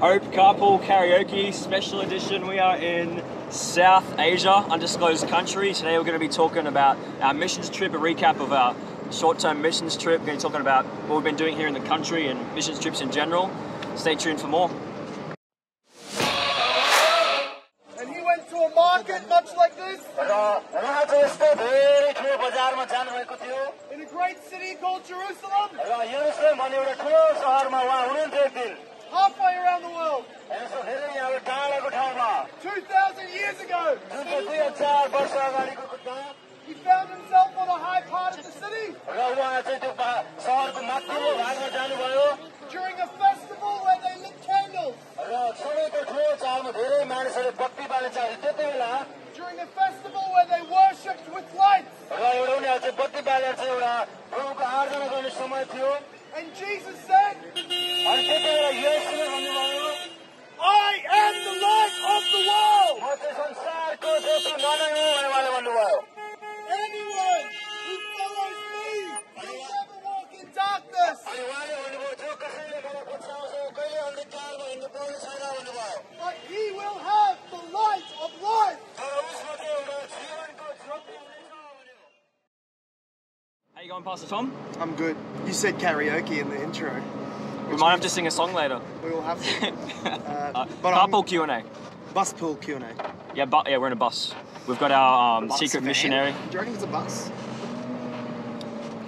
Hope Carpool Karaoke Special Edition. We are in South Asia, undisclosed country. Today we're going to be talking about our missions trip, a recap of our short-term missions trip. We're going to be talking about what we've been doing here in the country and missions trips in general. Stay tuned for more. How you going, Pastor Tom? I'm good. You said karaoke in the intro. We might have to sing a song later. We will have to. Uh, but I'm- Q&A. bus pool Q&A. Yeah, but yeah, we're in a bus. We've got our um, secret van? missionary. Do you reckon it's a bus?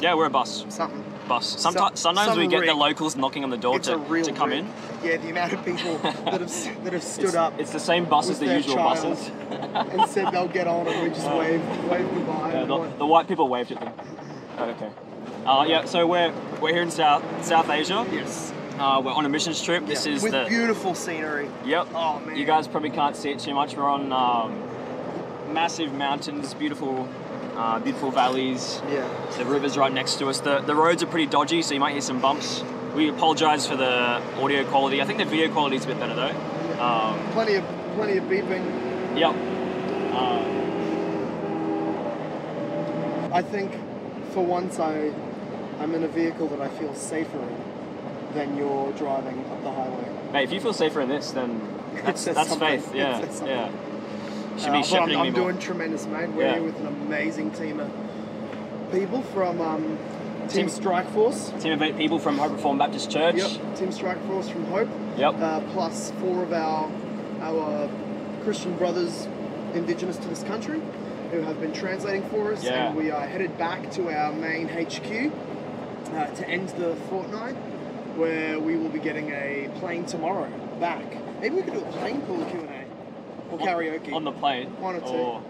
Yeah, we're a bus. Something. Bus. Sometimes, sometimes we get the locals knocking on the door It's to, to come rig. in. Yeah, the amount of people that have that have stood It's, up it's the same bus as the usual buses. and said they'll get on, and we just waved, waved goodbye. Yeah, the, the white people waved at them. Okay. Uh, yeah, so we're we're here in South South Asia. yes. Uh, we're on a missions trip. This Yeah, is with the beautiful scenery. Yep. Oh, man. You guys probably can't see it too much. We're on um, massive mountains, beautiful, uh, beautiful valleys. Yeah. The river's right next to us. The the roads are pretty dodgy, so you might hear some bumps. We apologise for the audio quality. I think the video quality is a bit better though. Um, Plenty of plenty of beeping. yep. Uh, I think for once I I'm in a vehicle that I feel safer in than you're driving up the highway. mate, if you feel safer in this, then that's that's something. faith. Yeah. Yeah. Should Uh, be but shepherding I'm, me I'm more. doing tremendous, mate. We're Yeah. here with an amazing team of people from um, Team, Team- Strike Force. Team of eight people from Hope Reformed Baptist Church. Yep, Team Strike Force from Hope. Yep. Uh, plus four of our our Christian brothers indigenous to this country who have been translating for us. Yeah. And we are headed back to our main HQ uh, to end the fortnight, where we will be getting a plane tomorrow back. Maybe we could do a plane pool Q and A or karaoke. on the plane. One or two. Or-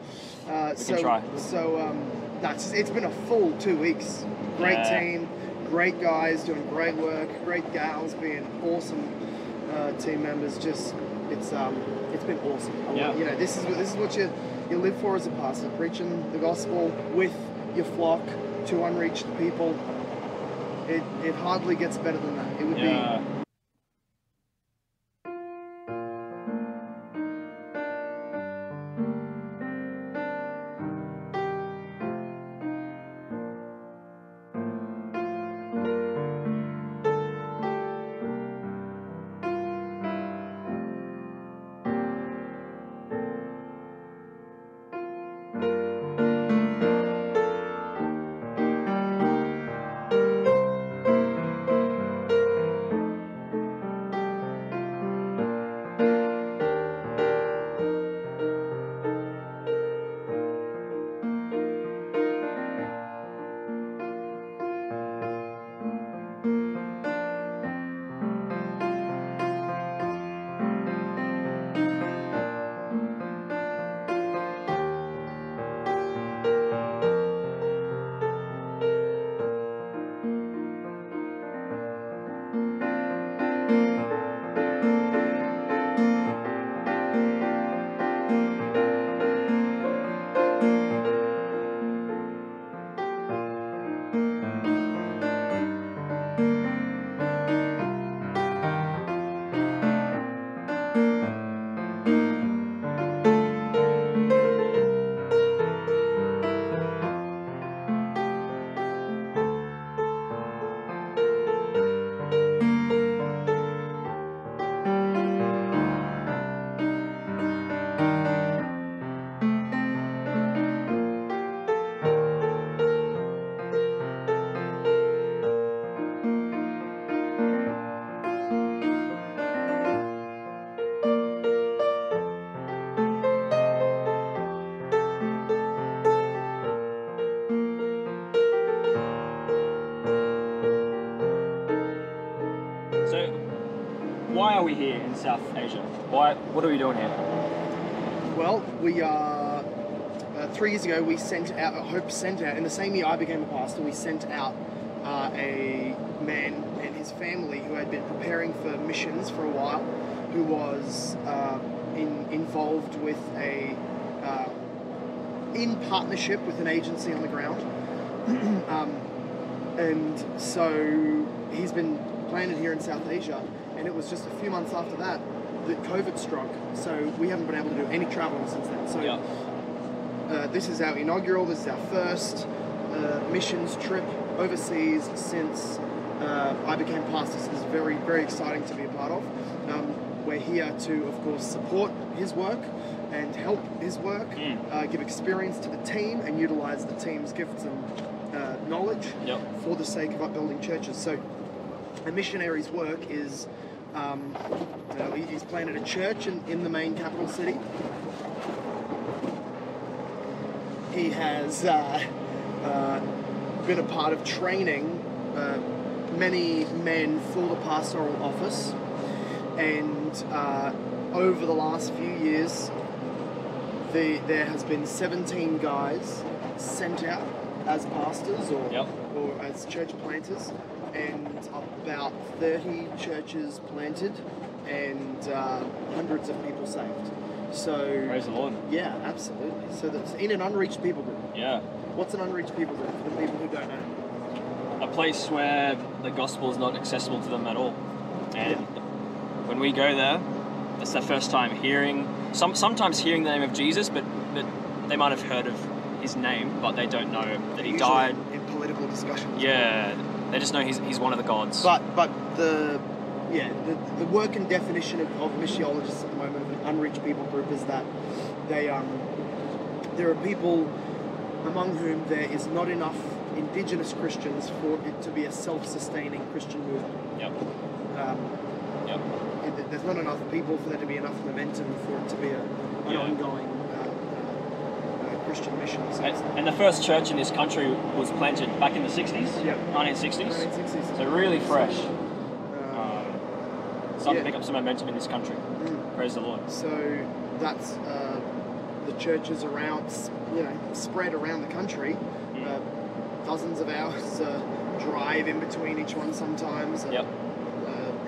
Uh, We so, can try. So um, that's it's been a full two weeks. Great Yeah. team, great guys doing great work, great gals being awesome uh, team members. Just it's um it's been awesome. I Yeah. love- You know this is what this is what you you live for as a pastor, preaching the gospel with your flock to unreached people. It it hardly gets better than that. It would yeah. be we here in South Asia? Why? What are we doing here? Well, we are. Uh, three years ago, we sent out, uh, Hope sent out, in the same year I became a pastor, we sent out uh, a man and his family who had been preparing for missions for a while, who was uh, in, involved with a, uh, in partnership with an agency on the ground. um, and so he's been planted here in South Asia, and it was just a few months after that that COVID struck. So we haven't been able to do any traveling since then. So Yeah. uh, this is our inaugural. This is our first uh, missions trip overseas since uh, I became pastor. So it's very, very exciting to be a part of. Um, we're here to, of course, support his work and help his work, Mm. uh, give experience to the team, and utilize the team's gifts and uh, knowledge Yep. for the sake of upbuilding churches. So, a missionary's work is. Um, he- he's planted a church in, in the main capital city. He has uh, uh, been a part of training uh, many men for the pastoral office, and uh, over the last few years, the, there has been 17 guys sent out as pastors or, Yep. or as church planters, and about 30 churches planted and uh, hundreds of people saved. So, Praise the Lord. yeah, absolutely. So that's in an unreached people group. Yeah. What's an unreached people group for the people who don't know? A place where the gospel is not accessible to them at all. And when we go there, it's their first time hearing, some sometimes hearing the name of Jesus, but, but they might have heard of his name, but they don't know that he Usually died. in political discussions. Yeah, they just know he's, he's one of the gods. But but the yeah the, the work and definition of, of missiologists at the moment of an unreached people group is that they um there are people among whom there is not enough indigenous Christians for it to be a self-sustaining Christian movement. yep, Um, yep. it- there's not enough people for there to be enough momentum for it to be a, an Yeah. ongoing Christian mission. So And, the first church in this country was planted back in the 60s, Yeah. 1960s. 1960s. So really fresh. Uh, Um, starting Yeah. to pick up some momentum in this country. mm. Praise the Lord. So that's uh, the churches around, you know, spread around the country. Mm. Uh, dozens of hours uh, drive in between each one sometimes. A, Yep.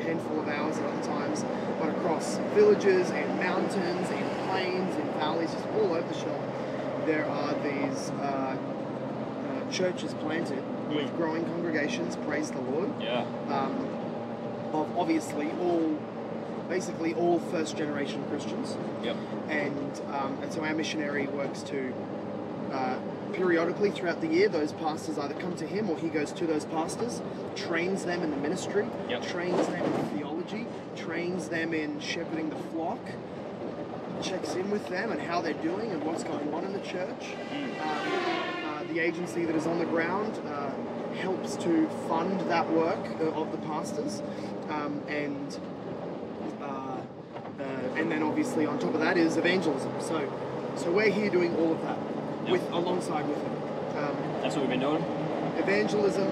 handful of hours at other times, but across villages and mountains and plains and valleys, just all over the shore, there are these uh, uh, churches planted with Mm. growing congregations. Praise the Lord Yeah. um, of obviously all, basically all first generation Christians, Yep. and um, and so our missionary works to uh, periodically throughout the year. Those pastors either come to him or he goes to those pastors, trains them in the ministry, Yep. trains them in theology, trains them in shepherding the flock. Checks in with them and how they're doing and what's going on in the church. Mm. Um, uh, the agency that is on the ground uh, helps to fund that work of the pastors, um, and uh, uh, and then obviously on top of that is evangelism. So, so we're here doing all of that Yep. with alongside with him. Um, That's what we've been doing. evangelism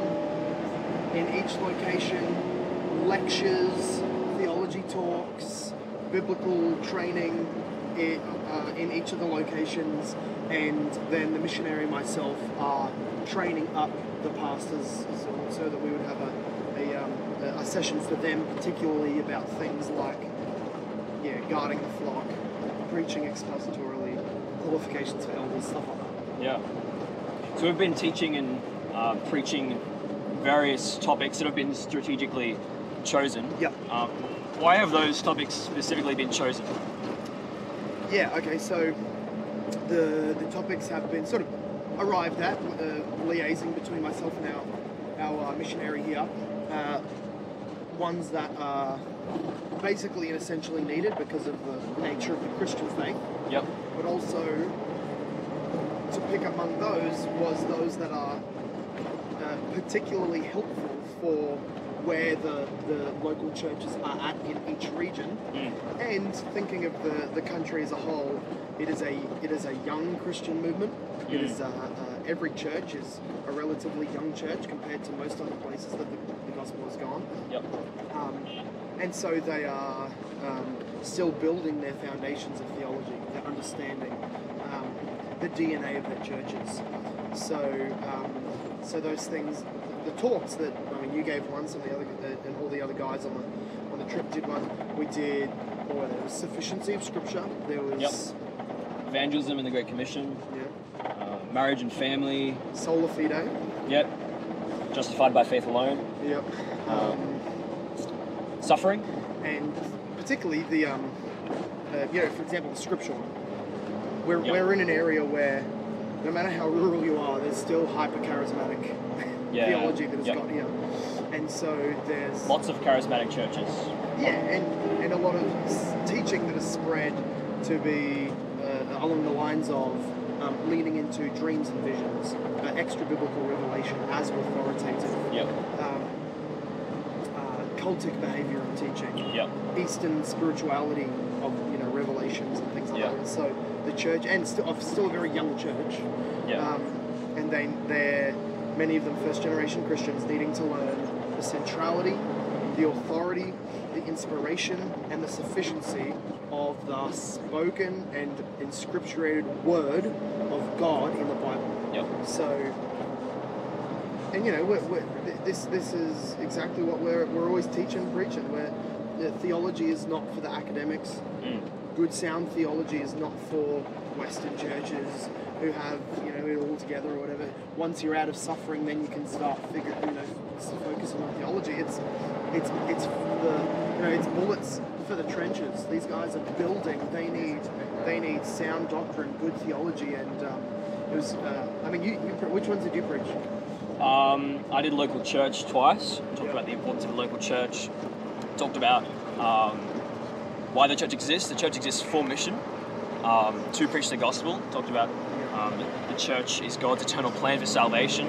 in each location, lectures, theology talks, biblical training in, uh, in each of the locations, and then the missionary and myself are training up the pastors so, so that we would have a, a, um, a session for them, particularly about things like yeah, guarding the flock, preaching expositorily, qualifications for elders, stuff like that. Yeah. So we've been teaching and uh, preaching various topics that have been strategically chosen. Yep. Um, why have those topics specifically been chosen? Yeah, okay, so the the topics have been sort of arrived at, uh, liaising between myself and our, our uh, missionary here. Uh, ones that are basically and essentially needed because of the nature of the Christian faith, Yep. but also to pick among those was those that are uh, particularly helpful for where the, the local churches are at in each region Mm. and thinking of the, the country as a whole, it is a it is a young Christian movement. Mm. is uh, uh, every church is a relatively young church compared to most other places that the, the gospel has gone. Yep. Um, and so they are um, still building their foundations of theology, their understanding, um, the DNA of their churches. So, um, so those things, the talks that I mean, you gave once, of the other, uh, and all the other guys on the on the trip did one. We did. Oh, there was sufficiency of scripture. There was Yep. Evangelism and the Great Commission, yeah, uh, marriage and family. sola fide. Yep. Justified by faith alone. Yep. Um, Suffering. and particularly the um, uh, you know, for example, the scripture one. We're, Yep. we're in an area where no matter how rural you are, there's still hyper charismatic Yeah. theology that has Yep. got here. And so there's Lots of charismatic churches. yeah, and, and a lot of teaching that is spread to be uh, along the lines of um, leaning into dreams and visions, uh, extra biblical revelation as authoritative, Yep. um, uh, cultic behavior and teaching. Yep. Eastern spirituality of you know revelations and things like Yeah. that. So the church, and still, of still a very young church, Yeah. um, and they they're many of them first generation Christians needing to learn the centrality, the authority, the inspiration, and the sufficiency of the spoken and inscripturated word of God in the Bible. Yep. So, and you know, we're, we're, this this is exactly what we're we're always teaching, and preaching. Where the theology is not for the academics. Mm. Good sound theology is not for Western churches who have you know it all together or whatever. Once you're out of suffering, then you can start figure you know focusing on theology. It's it's it's the you know it's bullets for the trenches. These guys are building. They need they need sound doctrine, good theology, and um, it was. Uh, I mean, you, you which ones did you preach? Um, I did local church twice. Talked Yeah. about the importance of the local church. Talked about um, why the church exists. The church exists for mission, um, to preach the gospel. Talked about um, the church is God's eternal plan for salvation,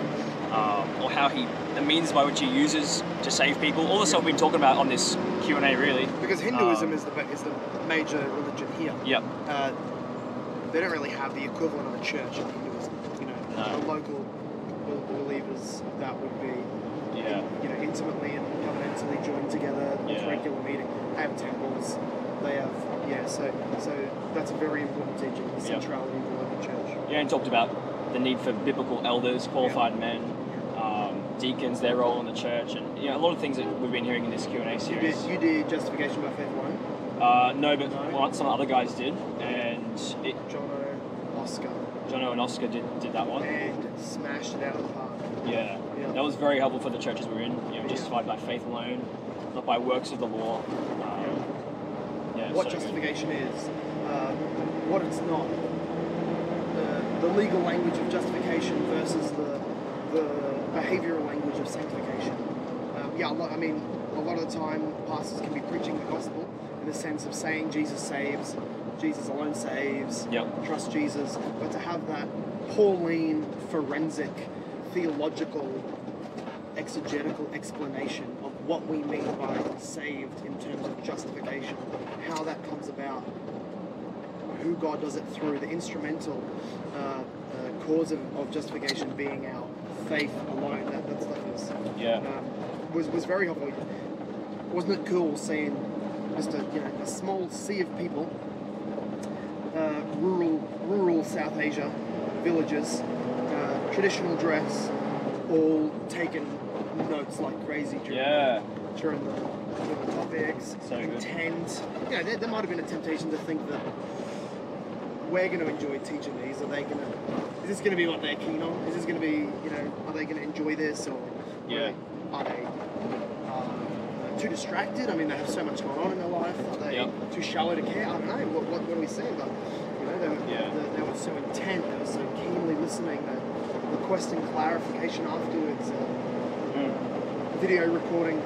um, or how He, the means by which He uses to save people. All the stuff we've been talking about on this Q and A, really. Because Hinduism Um, is the is the major religion here. Yep. Uh, they don't really have the equivalent of a church in Hinduism. You know, No. the local believers that would be Yeah. you know intimately and covenantally joined together Yeah. regular meeting. They have temples. They have yeah. So so that's a very important teaching. The centrality of Yeah, and talked about the need for biblical elders, qualified men, um, deacons, their role in the church, and you know, a lot of things that we've been hearing in this Q and A You series. did you did justification by faith alone. Uh, no, but No? well, some other guys did, and it, Jono, Oscar, Jono and Oscar did, did that one. and smashed it out of the park. Yeah. Yeah. that was very helpful for the churches we're in. You know, justified by faith alone, not by works of the law. Um, yeah, what so good. justification is, uh, what it's not, the, legal language of justification versus the, the behavioral language of sanctification. Um, yeah, I mean, a lot of the time pastors can be preaching the gospel in the sense of saying Jesus saves, Jesus alone saves, Yep. trust Jesus, but to have that Pauline forensic theological exegetical explanation of what we mean by saved in terms of justification, how that comes about, who God does it through, the instrumental uh, uh, cause of, of justification being our faith alone. That, that stuff is Yeah. um, was was very helpful. Wasn't it cool seeing just a you know a small sea of people, uh, rural rural South Asia villages, uh, traditional dress, all taking notes like crazy during Yeah. during the, topics. So good. intent. You know, there, there might have been a temptation to think that we're going to enjoy teaching these. Are they going to? Is this going to be what they're keen on? Is this going to be? You know, are they going to enjoy this or? Yeah. Are they uh, too distracted? I mean, they have so much going on in their life. Are they Yep. too shallow to care? I don't know. What, what, what are we seeing? But you know, they were, Yeah. they, they were so intent. They were so keenly listening. They requesting clarification afterwards. Uh, Mm. video recording,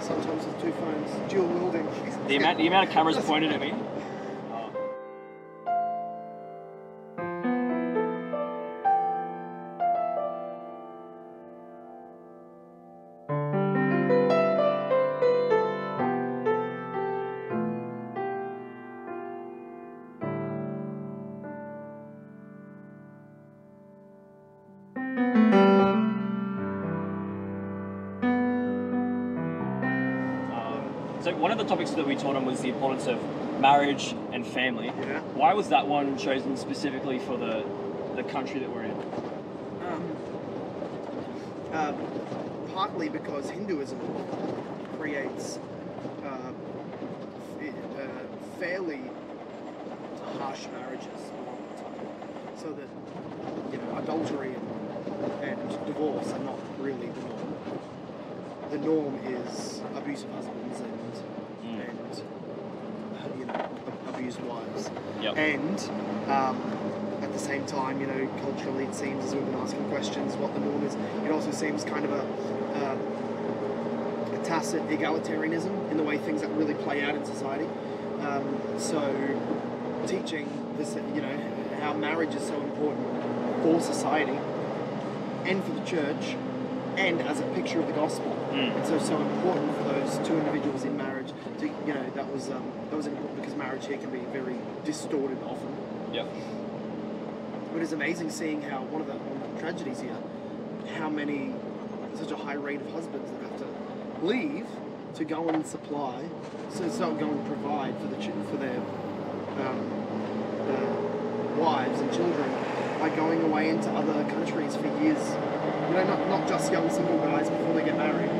sometimes with two phones, dual wielding. The amount the amount of cameras pointed at me. So one of the topics that we taught him was the importance of marriage and family. Yeah. Why was that one chosen specifically for the the country that we're in? Um, uh, partly because Hinduism creates uh, uh, fairly harsh marriages a the time, so that you know adultery and, and divorce are not really the norm. Is abusive husbands and Mm. and uh, you know abused wives. Yep. And um, at the same time, you know, culturally it seems, as we've been asking questions, what the norm is, it also seems kind of a, uh, a tacit egalitarianism in the way things that really play out in society. Um, so teaching this, you know, how marriage is so important for society and for the church and as a picture of the gospel. Mm. And so so important for those two individuals in marriage to, you know, that was um, that was important because marriage here can be very distorted often. Yeah. But it's amazing seeing how one of the, one of the tragedies here, how many, such a high rate of husbands that have to leave to go and supply, so so go and provide for the for their um, uh, wives and children by going away into other countries for years. You know, not, not just young single guys before they get married.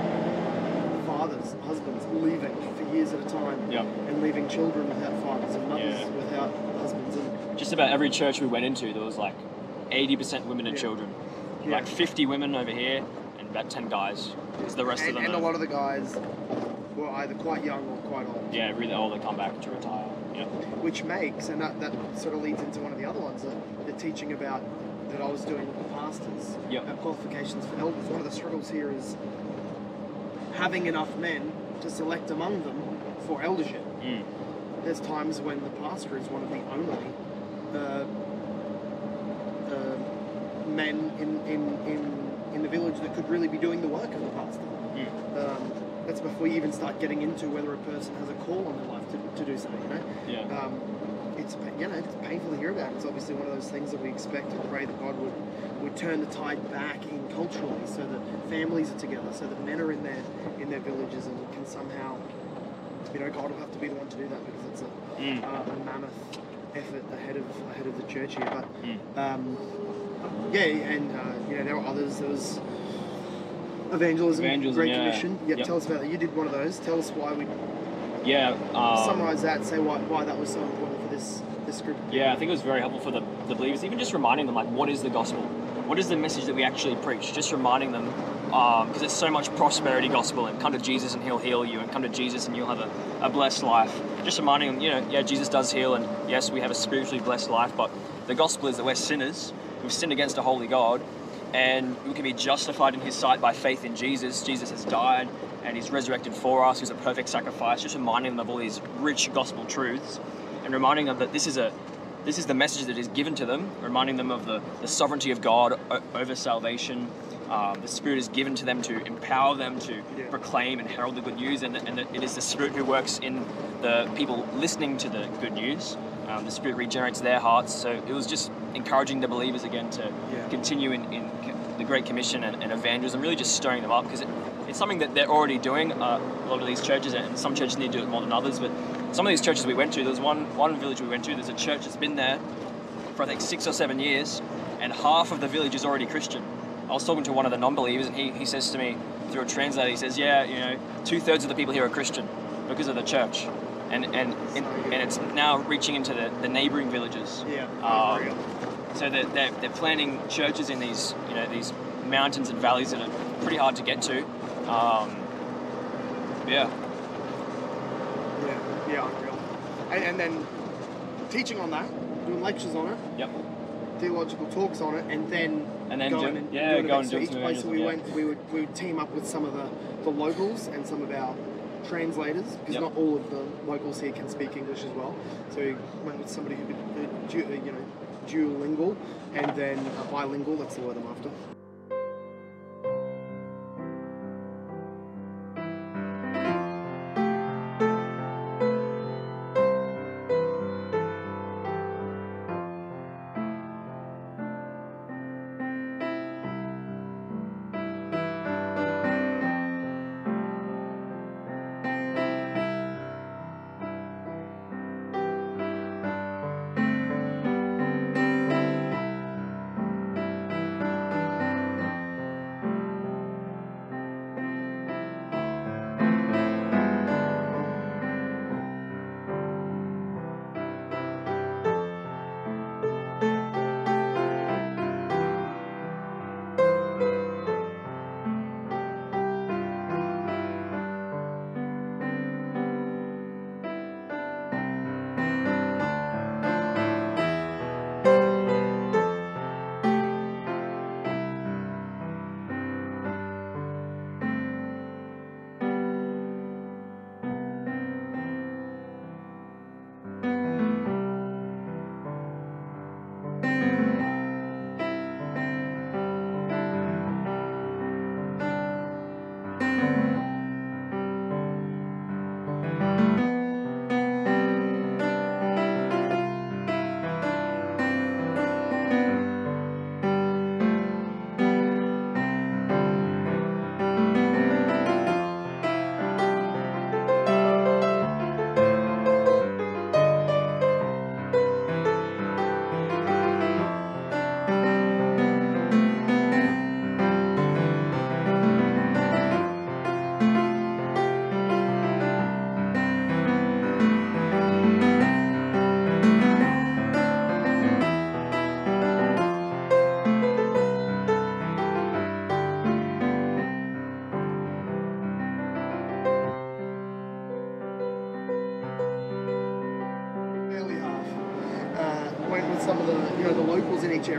Fathers, husbands leaving for years at a time Yep. and leaving children without fathers and mothers Yeah. without husbands and Just about every church we went into, there was like 80% women and Yeah. children. Yeah. Like 50 women over here and about 10 guys. Because the rest and, of them and are, a lot of the guys were either quite young or quite old. yeah, really old. They come back to retire. Yep. Which makes, and that, that sort of leads into one of the other ones, that the teaching about that I was doing with the pastors, Yep. about qualifications for elders. One of the struggles here is having enough men to select among them for eldership. Mm. There's times when the pastor is one of the only uh, uh, men in, in, in, in the village that could really be doing the work of the pastor. Mm. Um, that's before you even start getting into whether a person has a call on their life to, to do something, you know? Yeah. Um, it's you know it's painful to hear about. It's obviously one of those things that we expect and pray that God would would turn the tide back in culturally, so that families are together, so that men are in their in their villages and can somehow, you know, God will have to be the one to do that because it's a, Mm. uh, a mammoth effort ahead of ahead of the church here. But Mm. um, yeah, and uh, you know there were others. There was evangelism, Evangelism, Great yeah. Commission. Yeah, Yep. tell us about that. You did one of those. Tell us why we Yeah. Um, summarize that. Say why why that was so important this this group. Yeah, I think it was very helpful for the, the believers, even just reminding them, like, what is the gospel? What is the message that we actually preach? Just reminding them, um, because it's so much prosperity gospel, and come to Jesus and he'll heal you, and come to Jesus and you'll have a, a blessed life. Just reminding them, you know, yeah, Jesus does heal, and yes, we have a spiritually blessed life, but the gospel is that we're sinners, we've sinned against a holy God, and we can be justified in his sight by faith in Jesus. Jesus has died and he's resurrected for us, he's a perfect sacrifice, just reminding them of all these rich gospel truths and reminding them that this is a this is the message that is given to them, reminding them of the, the sovereignty of God over salvation. Um, the Spirit is given to them to empower them to Yeah. proclaim and herald the good news, and, and it is the Spirit who works in the people listening to the good news. Um, the Spirit regenerates their hearts. So it was just encouraging the believers again to Yeah. continue in, in the Great Commission and, and evangelism, really just stirring them up because it, it's something that they're already doing. Uh, a lot of these churches, and some churches need to do it more than others, but some of these churches we went to, there's one, one village we went to, there's a church that's been there for I think six or seven years, and half of the village is already Christian. I was talking to one of the non-believers, and he, he says to me through a translator, he says, "Yeah, you know, two thirds of the people here are Christian because of the church, and and and, and it's now reaching into the, the neighboring villages. Yeah. Um, so they're, they're, they're planting churches in these you know these mountains and valleys that are pretty hard to get to. Um, yeah, Yeah, yeah, unreal. And, and then teaching on that, doing lectures on it, yep, theological talks on it, and then And then going do- and yeah, doing go and so do each place that we evangelism, went, we would we would team up with some of the, the locals and some of our translators because Yep. not all of the locals here can speak English as well. So we went with somebody who could, uh, du- uh, you know, dual lingual and then uh, bilingual. That's the word I'm after.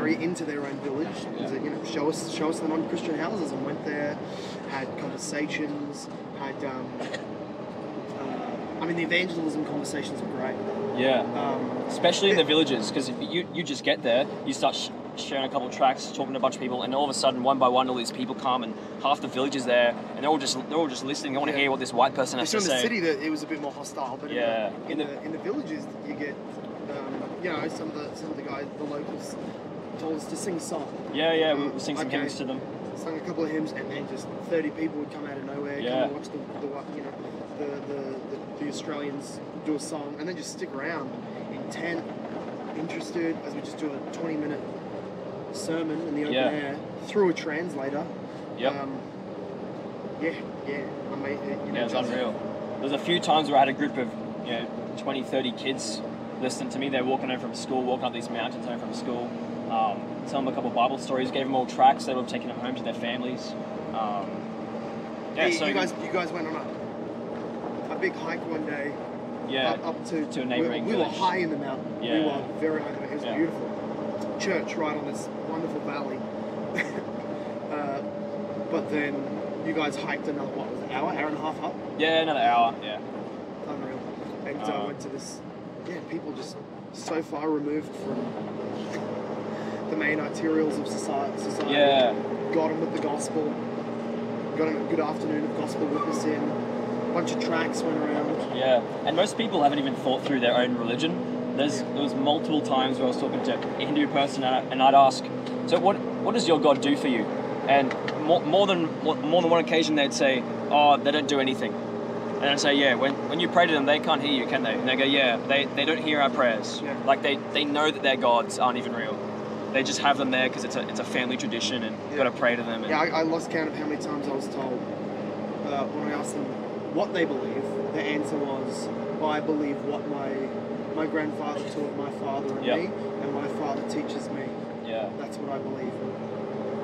Area into their own village. Yeah. You know, show us show us the non-Christian houses, and went there, had conversations, had. Um, uh, I mean, the evangelism conversations were great. Yeah. Um, Especially in the villages, because you, you just get there, you start sh- sharing a couple of tracks, talking to a bunch of people, and all of a sudden, one by one, all these people come, and half the village is there, and they're all just they're all just listening. They want to Yeah. hear what this white person has to say. in the city, that it was a bit more hostile, but Yeah. in, the, In in, the- the, in the villages, you get, um, you know, some of the some of the guys, the locals, told us to sing a song. Yeah, yeah, we we'll sing some okay. hymns to them. Sung a couple of hymns, and then just thirty people would come out of nowhere, Yeah. come and watch the, the you know, the, the, the, the Australians do a song, and then just stick around, intent, interested, as we just do a twenty-minute sermon in the open Yeah. air through a translator. Yep. Um, yeah, yeah, I mean, you know, Yeah, it's just- unreal. There's a few times where I had a group of, you know, 20, 30 kids listening to me. They're walking home from school, walking up these mountains home from school. Um, tell them a couple Bible stories, gave them all tracks. They were taking them home to their families. Um, yeah, Hey, so you guys, you guys went on a, a big hike one day yeah, up, up to to a neighbouring we, we were high in the mountain. Yeah. We were very high in the mountain. It was Yeah. beautiful. Church right on this wonderful valley. uh, but then you guys hiked another what was it, hour, hour and a half up? yeah, another hour. Yeah, Unreal. And uh, Uh, went to this. Yeah, people just so far removed from the main arterials of society. society. yeah, got him with the gospel. Got him a good afternoon of gospel witnessing. A bunch of tracks went around. yeah. And most people haven't even thought through their own religion. There's there was multiple times where I was talking to a Hindu person and, I, and I'd ask, so what what does your God do for you? And more, more than more than one occasion they'd say, oh, they don't do anything. And I'd say, yeah, when, when you pray to them, they can't hear you, can they? And they go, yeah, they, they don't hear our prayers. Yeah. Like they, they know that their gods aren't even real. They just have them there because it's a, it's a family tradition and you've got to pray to them. And, Yeah, I, I lost count of how many times I was told uh, when I asked them what they believe. The answer was, well, I believe what my my grandfather taught my father and Yeah. me, and my father teaches me. yeah, That's what I believe.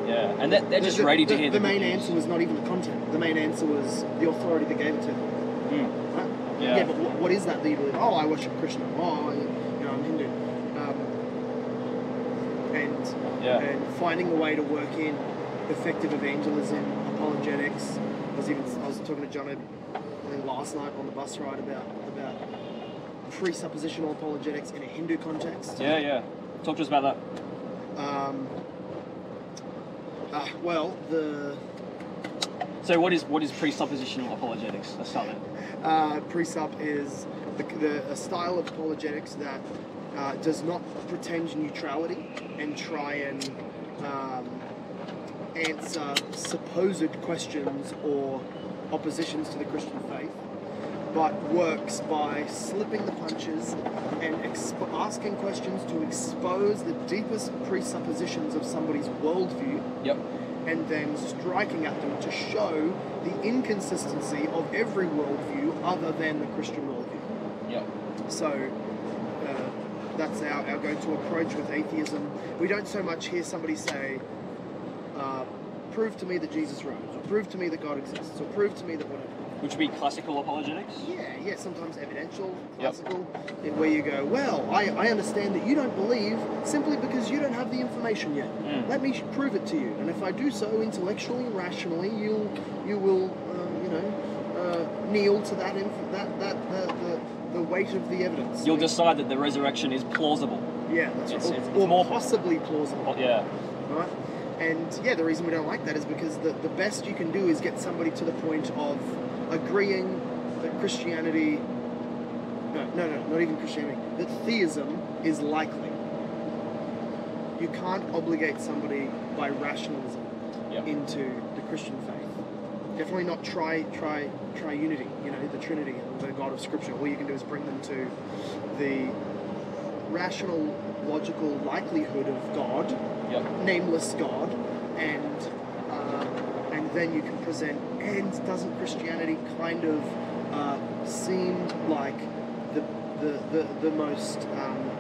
yeah. And they're, they're The- just the, ready to the, hear the good main answer was not even the content. The main answer was the authority that gave it to them. Mm. Right? Yeah. but what, what is that that you believe? Oh, I worship Krishna. Oh, I- you know, I'm Hindu. Um, and Yeah. and finding a way to work in effective evangelism, apologetics. I was even I was talking to John I think last night on the bus ride about about presuppositional apologetics in a Hindu context. Yeah, yeah. Talk to us about that. Um, uh, well, the So what is what is presuppositional apologetics? Let's start there. uh, presup is the, the, a style of apologetics that uh, does not pretend neutrality and try and um, answer supposed questions or oppositions to the Christian faith, but works by slipping the punches and expo- asking questions to expose the deepest presuppositions of somebody's worldview Yep. and then striking at them to show the inconsistency of every worldview other than the Christian worldview. Yep. So that's our, our go-to approach with atheism. We don't so much hear somebody say, uh, prove to me that Jesus rose, or prove to me that God exists, or prove to me that whatever. Which would be classical apologetics. Yeah, yeah, sometimes evidential, Yep. classical, in where you go, well, I, I understand that you don't believe simply because you don't have the information yet. Mm. Let me prove it to you, and if I do so intellectually, rationally, you'll you will uh, you know uh, kneel to that inf- that that the, the, weight of the evidence. You'll decide that the resurrection is plausible. yeah, that's it's- right. Or, it's- it's or more- possibly plausible, Oh, yeah. right? And yeah, the reason we don't like that is because the, the best you can do is get somebody to the point of agreeing that Christianity, no, no, no, not even Christianity, that theism is likely. You can't obligate somebody by rationalism into the Christian faith. Definitely not try try try unity, you know, the Trinity and the God of Scripture. All you can do is bring them to the rational, logical likelihood of God Yep. nameless God, and uh, and then you can present. And doesn't Christianity kind of uh, seem like the the the, the most um,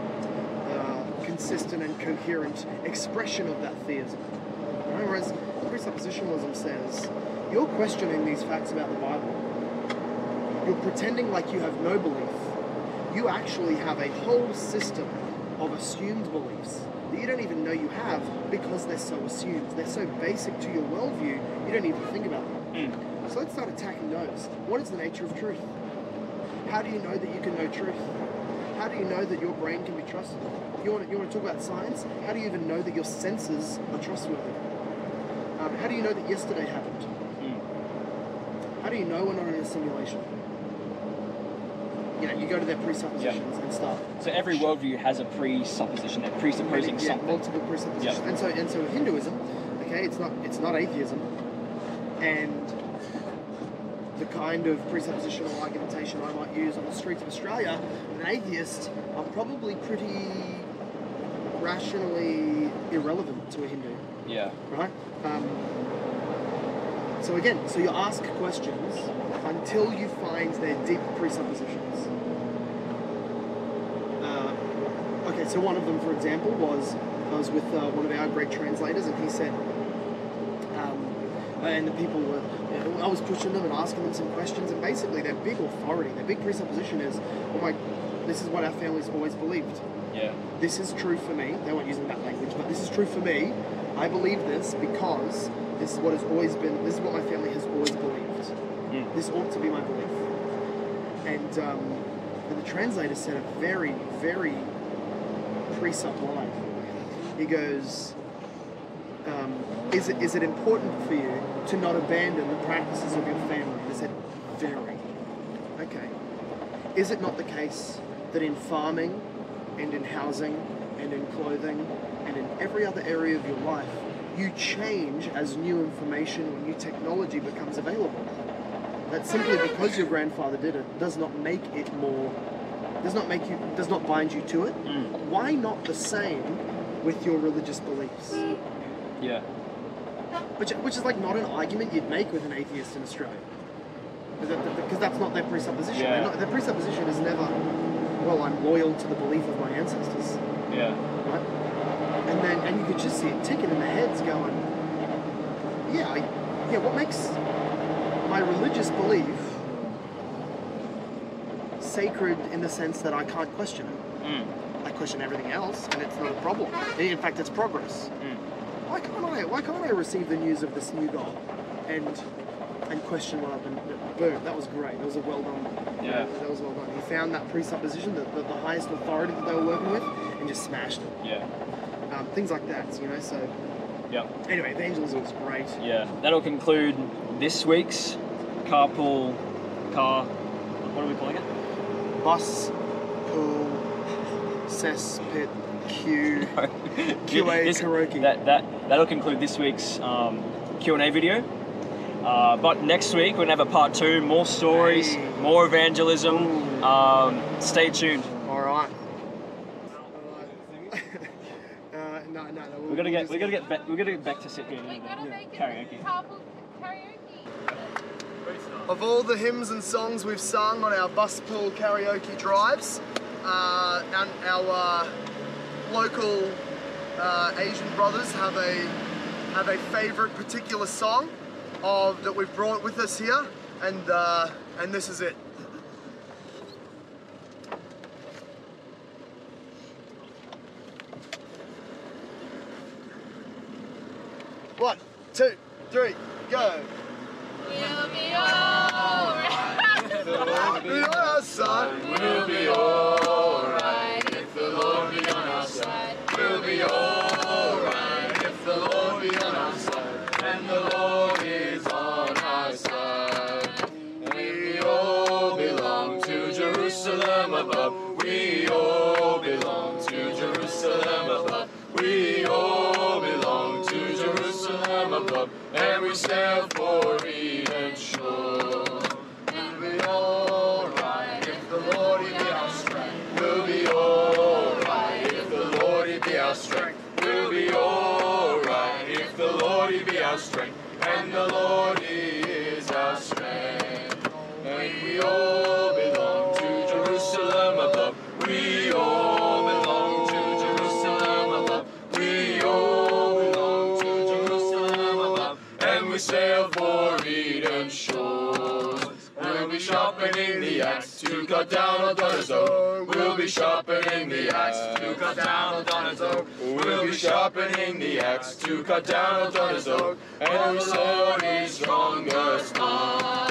uh, consistent and coherent expression of that theism? Whereas presuppositionalism says you're questioning these facts about the Bible. You're pretending like you have no belief. You actually have a whole system of assumed beliefs that you don't even know you have because they're so assumed. They're so basic to your worldview, you don't even think about them. So let's start attacking those. What is the nature of truth? How do you know that you can know truth? How do you know that your brain can be trusted? You want, you want to talk about science? How do you even know that your senses are trustworthy? Um, how do you know that yesterday happened? You know we're not in a simulation? You know, you go to their presuppositions and stuff. So every worldview has a presupposition. They're presupposing yeah, something. multiple presuppositions. Yeah. And so and so with Hinduism, okay, it's not it's not atheism, and the kind of presuppositional argumentation I might use on the streets of Australia, an atheist are probably pretty rationally irrelevant to a Hindu, Yeah. right? Um, so again, so you ask questions until you find their deep presuppositions. Uh, okay, so one of them, for example, was I was with uh, one of our great translators, and he said, um, and the people were, I was pushing them and asking them some questions, and basically their big authority, their big presupposition is, oh my, this is what our family's always believed. Yeah. This is true for me. They weren't using that language, but this is true for me. I believe this because this is what has always been. This is what my family has always believed. Mm. This ought to be my belief. And, um, and the translator said a very, very precept line. He goes, um, is, it, is it important for you to not abandon the practices of your family? And I said, very. Okay. Is it not the case that in farming and in housing and in clothing and in every other area of your life, you change as new information or new technology becomes available? That simply because your grandfather did it does not make it more, does not make you, does not bind you to it. Mm. Why not the same with your religious beliefs? Yeah. Which, which is like not an argument you'd make with an atheist in Australia. Because that's not their presupposition. Yeah. Not- their presupposition is never, well, I'm loyal to the belief of my ancestors, Yeah. And then, and you could just see it ticking in the heads going, yeah, I, yeah, what makes my religious belief sacred in the sense that I can't question it? Mm. I question everything else, and it's not a problem. In fact, it's progress. Mm. Why can't I? Why can't I receive the news of this new God and and question what I've been? Boom! That was great. That was a well done. Yeah. That was well done. He found that presupposition, the, the, the highest authority that they were working with, and just smashed it. Yeah. Um, things like that, you know. So Yeah. anyway, evangelism is great. Yeah. That'll conclude this week's carpool car. What are we calling it? Bus, pool, cesspit, Q. QA This- karaoke. That that that'll conclude this week's um, Q and A video. Uh, but next week we're gonna have a part two, more stories, Hey. more evangelism. Um, stay tuned. All right. uh, We're gonna get we're gonna get back we're gonna get back to sit here and gotta make it karaoke. karaoke. Of all the hymns and songs we've sung on our bus pool karaoke drives, uh, and our uh, local uh, Asian brothers have a have a favourite particular song of that we've brought with us here, and uh, and this is it. One, two, three, go. We'll be alright. Be on our side. We'll be alright Sail for cut down daughter's door. We'll be sharpening the axe to cut down O'Donnell's oak. We'll be sharpening the axe to cut down O'Donnell's oak. And the Lord is strongest man.